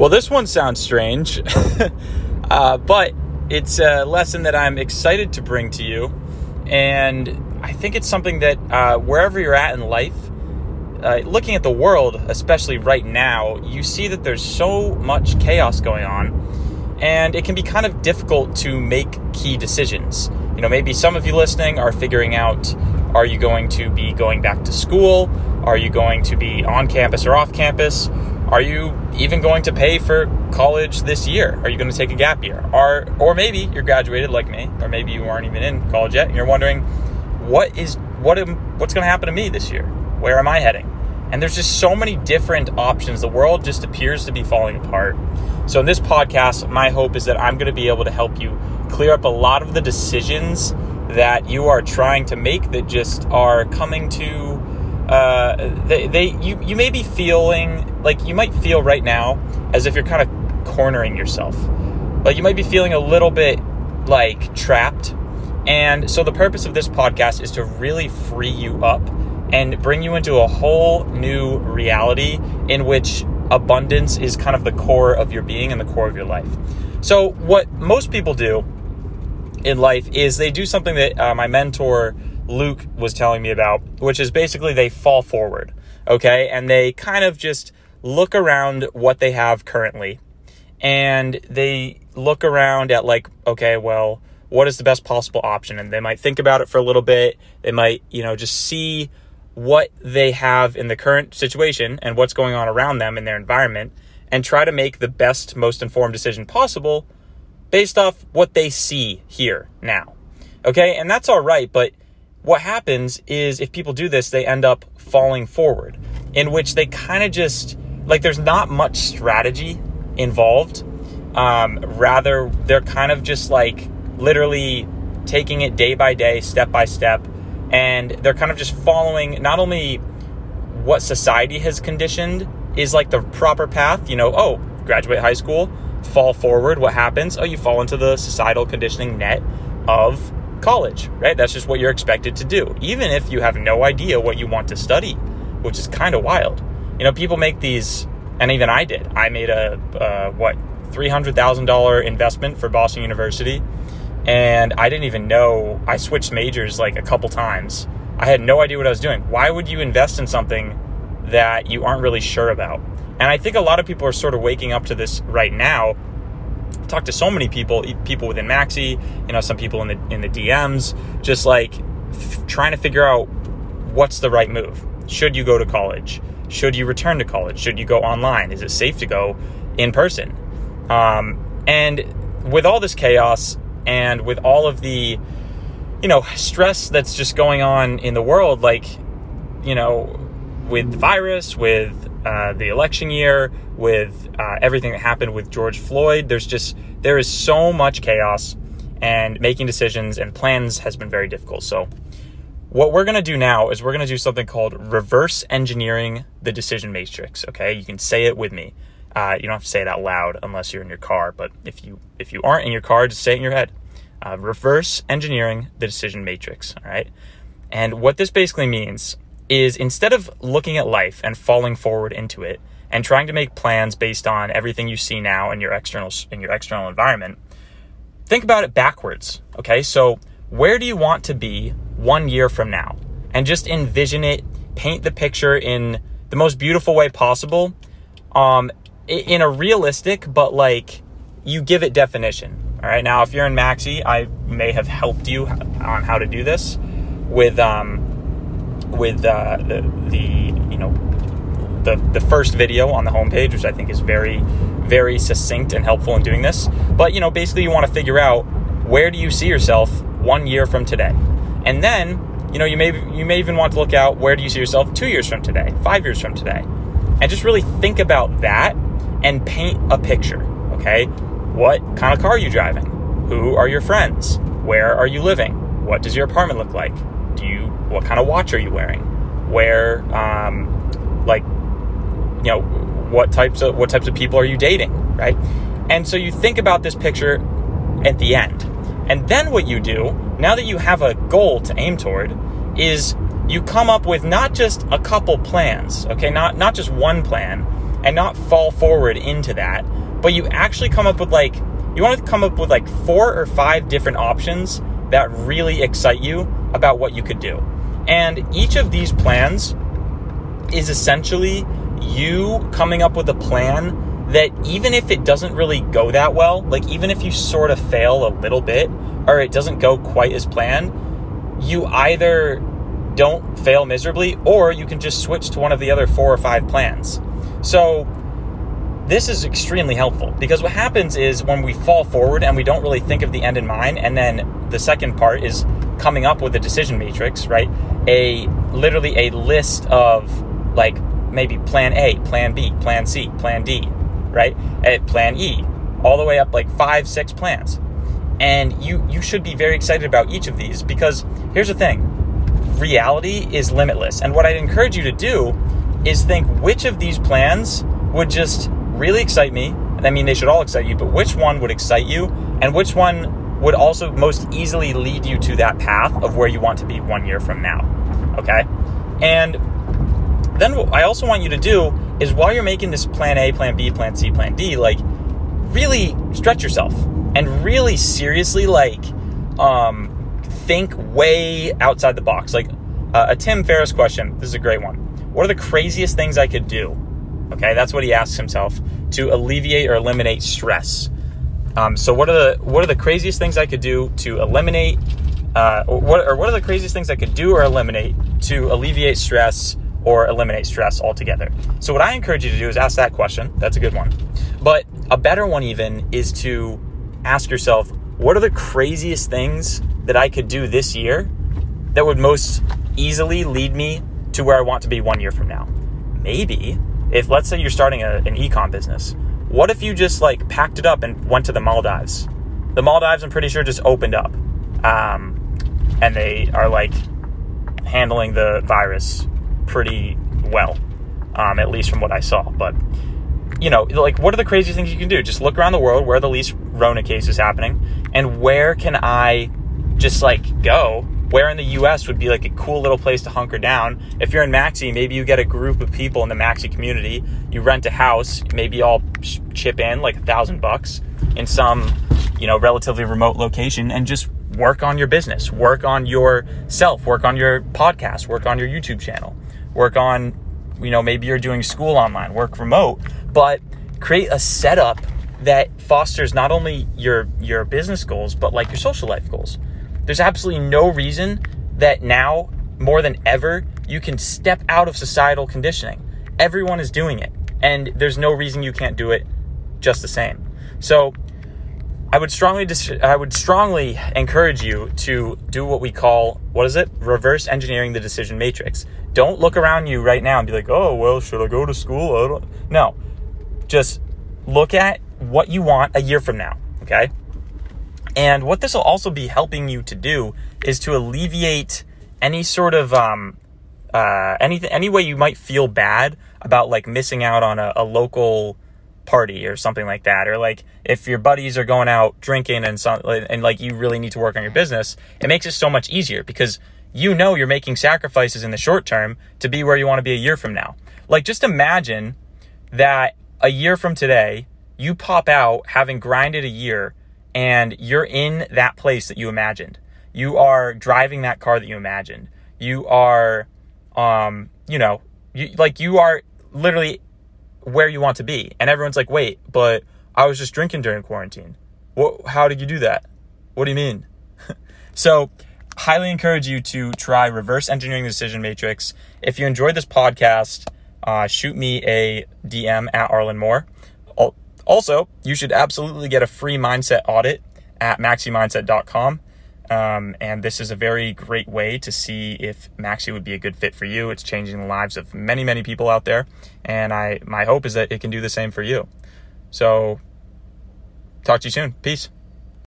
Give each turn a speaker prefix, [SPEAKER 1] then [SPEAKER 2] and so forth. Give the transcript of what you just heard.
[SPEAKER 1] Well, this one sounds strange, uh, but it's a lesson that I'm excited to bring to you. And I think it's something that uh, wherever you're at in life, uh, looking at the world, especially right now, you see that there's so much chaos going on, and it can be kind of difficult to make key decisions. You know, maybe some of you listening are figuring out are you going to be going back to school? Are you going to be on campus or off campus? Are you even going to pay for college this year? Are you going to take a gap year? Or or maybe you're graduated like me, or maybe you aren't even in college yet and you're wondering what is what am, what's going to happen to me this year? Where am I heading? And there's just so many different options. The world just appears to be falling apart. So in this podcast, my hope is that I'm going to be able to help you clear up a lot of the decisions that you are trying to make that just are coming to uh, they, they you you may be feeling like you might feel right now as if you're kind of cornering yourself. Like you might be feeling a little bit like trapped. And so the purpose of this podcast is to really free you up and bring you into a whole new reality in which abundance is kind of the core of your being and the core of your life. So what most people do in life is they do something that uh, my mentor Luke was telling me about, which is basically they fall forward, okay? And they kind of just look around what they have currently and they look around at like, okay, well, what is the best possible option? And they might think about it for a little bit. They might, you know, just see what they have in the current situation and what's going on around them in their environment and try to make the best, most informed decision possible based off what they see here now. Okay, and that's all right, but what happens is if people do this, they end up falling forward, in which they kind of just like there's not much strategy involved. Um, rather, they're kind of just like literally taking it day by day, step by step, and they're kind of just following not only what society has conditioned is like the proper path, you know, oh, graduate high school, fall forward, what happens? Oh, you fall into the societal conditioning net of college, right? That's just what you're expected to do, even if you have no idea what you want to study, which is kind of wild. You know, people make these, and even I did. I made a, uh, what, $300,000 investment for Boston University, and I didn't even know I switched majors like a couple times. I had no idea what I was doing. Why would you invest in something that you aren't really sure about? And I think a lot of people are sort of waking up to this right now. Talk to so many people, people within Maxi, you know, some people in the in the DMs, just like f- trying to figure out what's the right move. Should you go to college? Should you return to college? Should you go online? Is it safe to go in person? Um, and with all this chaos and with all of the, you know, stress that's just going on in the world, like, you know, with the virus, with uh, the election year, with uh, everything that happened with George Floyd. There's just, there is so much chaos, and making decisions and plans has been very difficult. So, what we're to do now is we're to do something called reverse engineering the decision matrix. Okay, you can say it with me. Uh, you don't have to say it out loud unless you're in your car, but if you if you aren't in your car, just say it in your head. Uh, reverse engineering the decision matrix. All right, and what this basically means is instead of looking at life and falling forward into it and trying to make plans based on everything you see now in your external in your external environment, think about it backwards. Okay, so where do you want to be one year from now? And just envision it, paint the picture in the most beautiful way possible, um, in a realistic but like you give it definition. All right, now if you're in Maxi, I may have helped you on how to do this with um, with uh, the, the you know the the first video on the homepage, which I think is very very succinct and helpful in doing this. But you know, basically, you want to figure out where do you see yourself one year from today, and then you know you may you may even want to look out where do you see yourself two years from today, five years from today, and just really think about that and paint a picture. Okay, what kind of car are you driving? Who are your friends? Where are you living? What does your apartment look like? Do you what kind of watch are you wearing? Where, um, like, you know, what types of what types of people are you dating, right? And so you think about this picture at the end. And then what you do, now that you have a goal to aim toward, is you come up with not just a couple plans, okay, not not just one plan, and not fall forward into that, but you actually come up with like, you want to come up with like four or five different options that really excite you about what you could do. And each of these plans is essentially you coming up with a plan that even if it doesn't really go that well, like even if you sort of fail a little bit or it doesn't go quite as planned, you either don't fail miserably or you can just switch to one of the other four or five plans. So this is extremely helpful because what happens is when we fall forward and we don't really think of the end in mind, and then the second part is coming up with a decision matrix, right? A literally a list of like maybe plan A, plan B, plan C, plan D, right? At plan E, all the way up like five, six plans. And you you should be very excited about each of these because here's the thing. Reality is limitless. And what I'd encourage you to do is think which of these plans would just really excite me. I mean, they should all excite you, but which one would excite you and which one would also most easily lead you to that path of where you want to be one year from now. Okay? And then what I also want you to do is while you're making this plan A, plan B, plan C, plan D, like really stretch yourself and really seriously like um, think way outside the box. Like uh, a Tim Ferriss question. This is a great one. What are the craziest things I could do? Okay, that's what he asks himself to alleviate or eliminate stress. Um, so what are the what are the craziest things I could do to eliminate uh, or what or what are the craziest things I could do or eliminate to alleviate stress or eliminate stress altogether? So, what I encourage you to do is ask that question. That's a good one. But a better one, even, is to ask yourself, what are the craziest things that I could do this year that would most easily lead me to where I want to be one year from now? Maybe, if let's say you're starting a, an ecom business, what if you just like packed it up and went to the Maldives? The Maldives, I'm pretty sure, just opened up. Um, and they are like handling the virus pretty well, um, at least from what I saw. But you know, like, what are the craziest things you can do? Just look around the world where the least Rona case is happening, and where can I just like go? Where in the U.S. would be like a cool little place to hunker down? If you're in Maxi, maybe you get a group of people in the Maxi community. You rent a house, maybe all chip in like a thousand bucks in some, you know, relatively remote location, and just work on your business, work on yourself, work on your podcast, work on your YouTube channel work on, you know, maybe you're doing school online, work remote, but create a setup that fosters not only your your business goals but like your social life goals. There's absolutely no reason that now more than ever you can step out of societal conditioning. Everyone is doing it and there's no reason you can't do it just the same. So I would strongly dis- I would strongly encourage you to do what we call what is it? Reverse engineering the decision matrix. Don't look around you right now and be like, "Oh, well, should I go to school?" No. Just look at what you want a year from now, okay? And what this will also be helping you to do is to alleviate any sort of um uh anything any way you might feel bad about like missing out on a, a local party or something like that. Or like if your buddies are going out drinking and some and like you really need to work on your business it makes it so much easier because you know you're making sacrifices in the short term to be where you want to be a year from now. Like just imagine that a year from today you pop out having grinded a year and you're in that place that you imagined you are driving that car that you imagined you are um you know you like you are literally where you want to be. And everyone's like, wait, but I was just drinking during quarantine. What, how did you do that? What do you mean? so, highly encourage you to try reverse engineering the decision matrix. If you enjoyed this podcast, uh, shoot me a DM at Arlen Moore. Also, you should absolutely get a free mindset audit at maximindset.com. Um, and this is a very great way to see if Maxi would be a good fit for you. It's changing the lives of many, many people out there. And I, my hope is that it can do the same for you. So talk to you soon. Peace.